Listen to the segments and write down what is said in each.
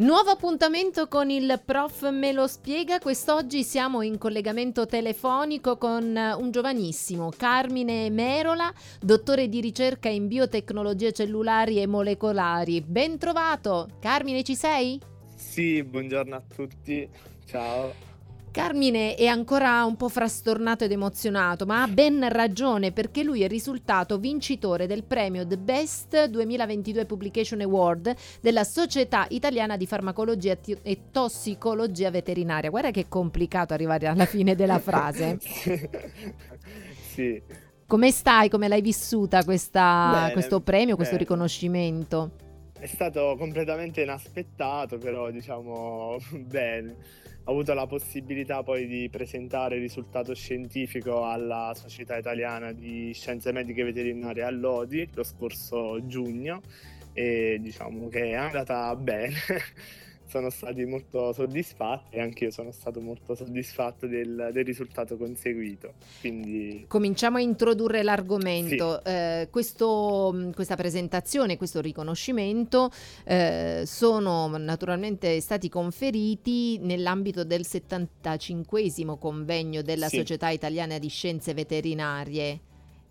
Nuovo appuntamento con il prof Me lo spiega. Quest'oggi siamo in collegamento telefonico con un giovanissimo, Carmine Merola, dottore di ricerca in biotecnologie cellulari e molecolari. Ben trovato! Carmine, ci sei? Sì, buongiorno a tutti. Ciao. Carmine è ancora un po' frastornato ed emozionato, ma ha ben ragione perché lui è risultato vincitore del premio The Best 2022 Publication Award della Società Italiana di Farmacologia e Tossicologia Veterinaria. Guarda che è complicato arrivare alla fine della frase. sì. Come stai? Come l'hai vissuta questa, questo premio, questo bene. riconoscimento? È stato completamente inaspettato, però diciamo bene avuto la possibilità poi di presentare il risultato scientifico alla Società Italiana di Scienze Mediche Veterinarie all'Odi lo scorso giugno e diciamo che è andata bene. Sono stati molto soddisfatti e anche io sono stato molto soddisfatto del, del risultato conseguito. Quindi... Cominciamo a introdurre l'argomento. Sì. Eh, questo, questa presentazione, questo riconoscimento eh, sono naturalmente stati conferiti nell'ambito del 75 convegno della sì. Società Italiana di Scienze Veterinarie.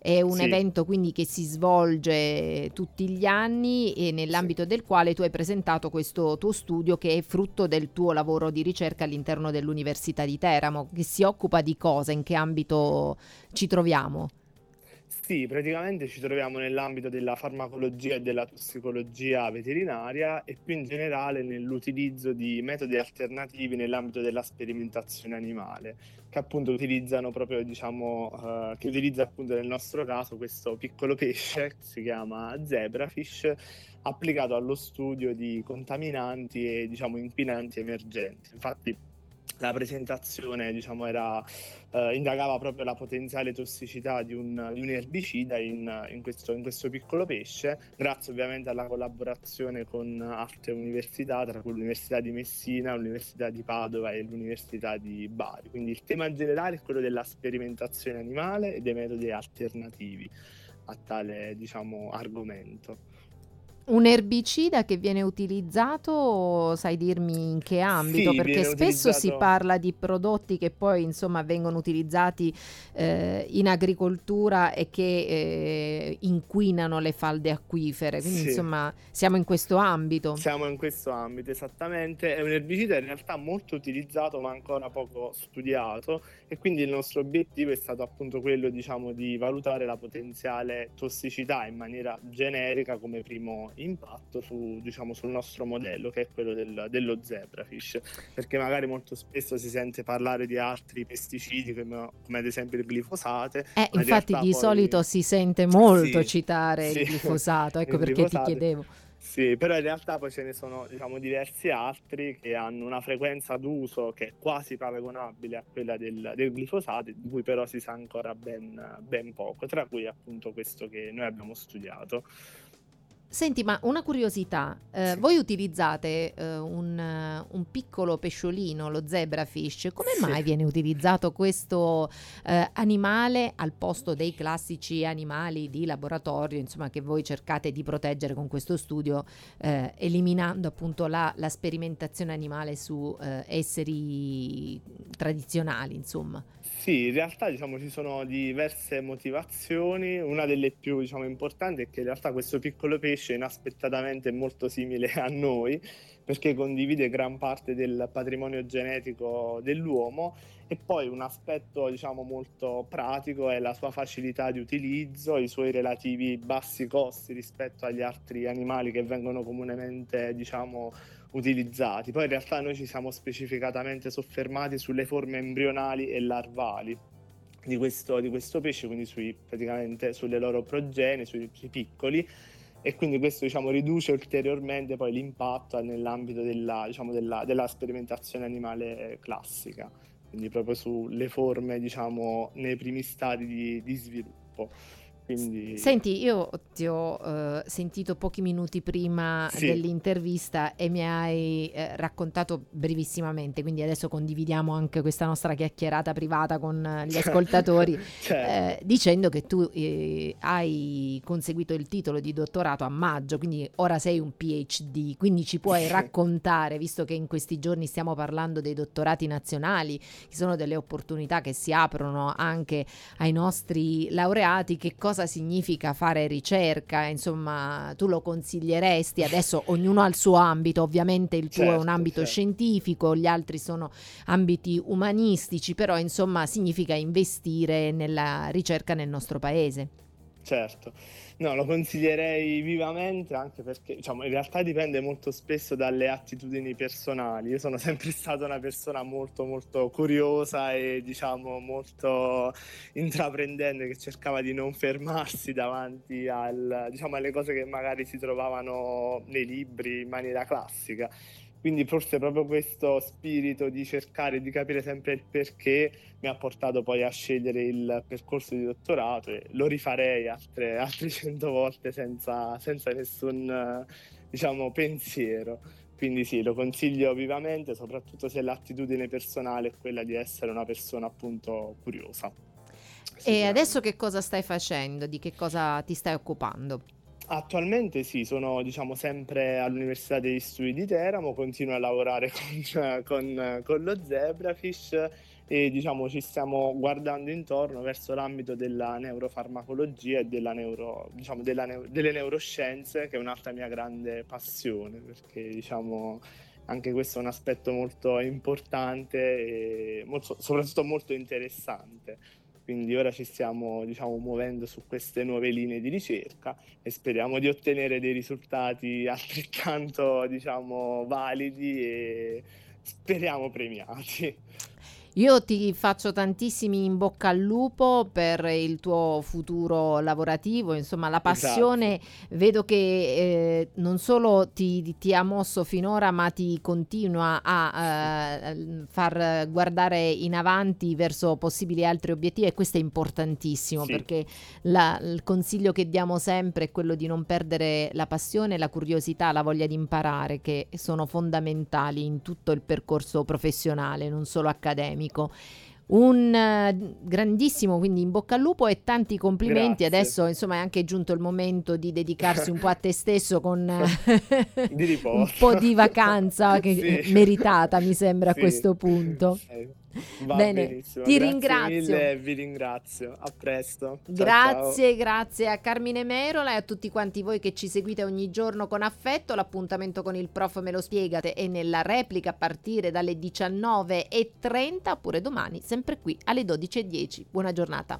È un sì. evento quindi che si svolge tutti gli anni e nell'ambito sì. del quale tu hai presentato questo tuo studio che è frutto del tuo lavoro di ricerca all'interno dell'Università di Teramo, che si occupa di cosa, in che ambito ci troviamo? Sì, praticamente ci troviamo nell'ambito della farmacologia e della tossicologia veterinaria e più in generale nell'utilizzo di metodi alternativi nell'ambito della sperimentazione animale, che appunto utilizzano proprio, diciamo, uh, che utilizza appunto nel nostro caso questo piccolo pesce che si chiama zebrafish applicato allo studio di contaminanti e diciamo inquinanti emergenti. Infatti la presentazione diciamo, era, eh, indagava proprio la potenziale tossicità di un, di un erbicida in, in, questo, in, questo, piccolo pesce, grazie ovviamente alla collaborazione con altre università, tra cui l'Università di Messina, l'Università di Padova e l'Università di Bari. Quindi il tema generale è quello della sperimentazione animale e dei metodi alternativi a tale diciamo, argomento. Un erbicida che viene utilizzato, sai dirmi in che ambito? Sì, Perché spesso utilizzato... si parla di prodotti che poi insomma vengono utilizzati eh, in agricoltura e che eh, inquinano le falde acquifere, quindi sì. insomma siamo in questo ambito. Siamo in questo ambito, esattamente. È un erbicida in realtà molto utilizzato ma ancora poco studiato e quindi il nostro obiettivo è stato appunto quello diciamo di valutare la potenziale tossicità in maniera generica come primo impatto su, diciamo, sul nostro modello, che è quello del, dello zebrafish, perché magari molto spesso si sente parlare di altri pesticidi come, come ad esempio il glifosate. Eh, infatti di poi... solito si sente molto sì, citare sì, il glifosato, ecco il perché glifosato. ti chiedevo. Sì, però in realtà poi ce ne sono diciamo, diversi altri che hanno una frequenza d'uso che è quasi paragonabile a quella del, del glifosato, di cui però si sa ancora ben, ben poco, tra cui appunto questo che noi abbiamo studiato. Senti, ma una curiosità, eh, sì. voi utilizzate eh, un, un, piccolo pesciolino, lo zebrafish, come sì. mai viene utilizzato questo eh, animale al posto dei classici animali di laboratorio, insomma, che voi cercate di proteggere con questo studio, eh, eliminando appunto la, la, sperimentazione animale su eh, esseri tradizionali, insomma? Sì, in realtà diciamo, ci sono diverse motivazioni, una delle più diciamo, importanti è che in realtà questo piccolo pesce inaspettatamente è molto simile a noi perché condivide gran parte del patrimonio genetico dell'uomo e poi un aspetto diciamo, molto pratico è la sua facilità di utilizzo, i suoi relativi bassi costi rispetto agli altri animali che vengono comunemente diciamo, utilizzati. Poi in realtà noi ci siamo specificatamente soffermati sulle forme embrionali e larvali di questo, di questo pesce, quindi sui, praticamente sulle loro progenie, sui, sui piccoli e quindi questo diciamo, riduce ulteriormente poi l'impatto nell'ambito della, diciamo, della, della, sperimentazione animale classica, quindi proprio sulle forme diciamo, nei primi stadi di, di sviluppo. Quindi... Senti, io ti ho uh, sentito pochi minuti prima sì. dell'intervista e mi hai eh, raccontato brevissimamente, quindi adesso condividiamo anche questa nostra chiacchierata privata con gli ascoltatori, certo. eh, dicendo che tu eh, hai conseguito il titolo di dottorato a maggio, quindi ora sei un PhD, quindi ci puoi raccontare, visto che in questi giorni stiamo parlando dei dottorati nazionali, ci sono delle opportunità che si aprono anche ai nostri laureati, che cosa cosa significa fare ricerca, insomma, tu lo consiglieresti? Adesso ognuno ha il suo ambito, ovviamente il tuo certo, è un certo, ambito certo. scientifico, gli altri sono ambiti umanistici, però insomma significa investire nella ricerca nel nostro paese. Certo. No, lo consiglierei vivamente anche perché diciamo, in realtà dipende molto spesso dalle attitudini personali. Io sono sempre stata una persona molto molto curiosa e diciamo molto intraprendente che cercava di non fermarsi davanti al, diciamo, alle cose che magari si trovavano nei libri in maniera classica. Quindi forse proprio questo spirito di cercare di capire sempre il perché mi ha portato poi a scegliere il percorso di dottorato e lo rifarei altre, altre cento volte senza, senza nessun diciamo, pensiero. Quindi sì, lo consiglio vivamente, soprattutto se l'attitudine personale è quella di essere una persona appunto curiosa. E adesso che cosa stai facendo? Di che cosa ti stai occupando? Attualmente sì, sono diciamo sempre all'Università degli Studi di Teramo, continuo a lavorare con, con, con lo Zebrafish e diciamo ci stiamo guardando intorno verso l'ambito della neurofarmacologia e della neuro, diciamo, della delle neuroscienze, che è un'altra mia grande passione, perché diciamo anche questo è un aspetto molto importante e molto, soprattutto molto interessante quindi ora ci stiamo diciamo, muovendo su queste nuove linee di ricerca e speriamo di ottenere dei risultati altrettanto diciamo, validi e speriamo premiati. Io ti faccio tantissimi in bocca al lupo per il tuo futuro lavorativo, insomma la passione esatto. vedo che eh, non solo ti, ti, ha mosso finora ma ti continua a eh, far guardare in avanti verso possibili altri obiettivi e questo è importantissimo sì. perché la, il consiglio che diamo sempre è quello di non perdere la passione, la curiosità, la voglia di imparare che sono fondamentali in tutto il percorso professionale, non solo accademico amico. Un uh, grandissimo quindi in bocca al lupo e tanti complimenti. Grazie. Adesso insomma è anche giunto il momento di dedicarsi un po' a te stesso con un po' di vacanza che sì. meritata mi sembra sì. a questo punto. Sì. Va Bene, benissimo. ti grazie ringrazio. Mille, vi ringrazio. A presto. Ciao, grazie, ciao. grazie a Carmine Merola e a tutti quanti voi che ci seguite ogni giorno con affetto. L'appuntamento con il prof me lo spiegate è nella replica a partire dalle 19.30 oppure domani sempre qui alle 12.10. Buona giornata.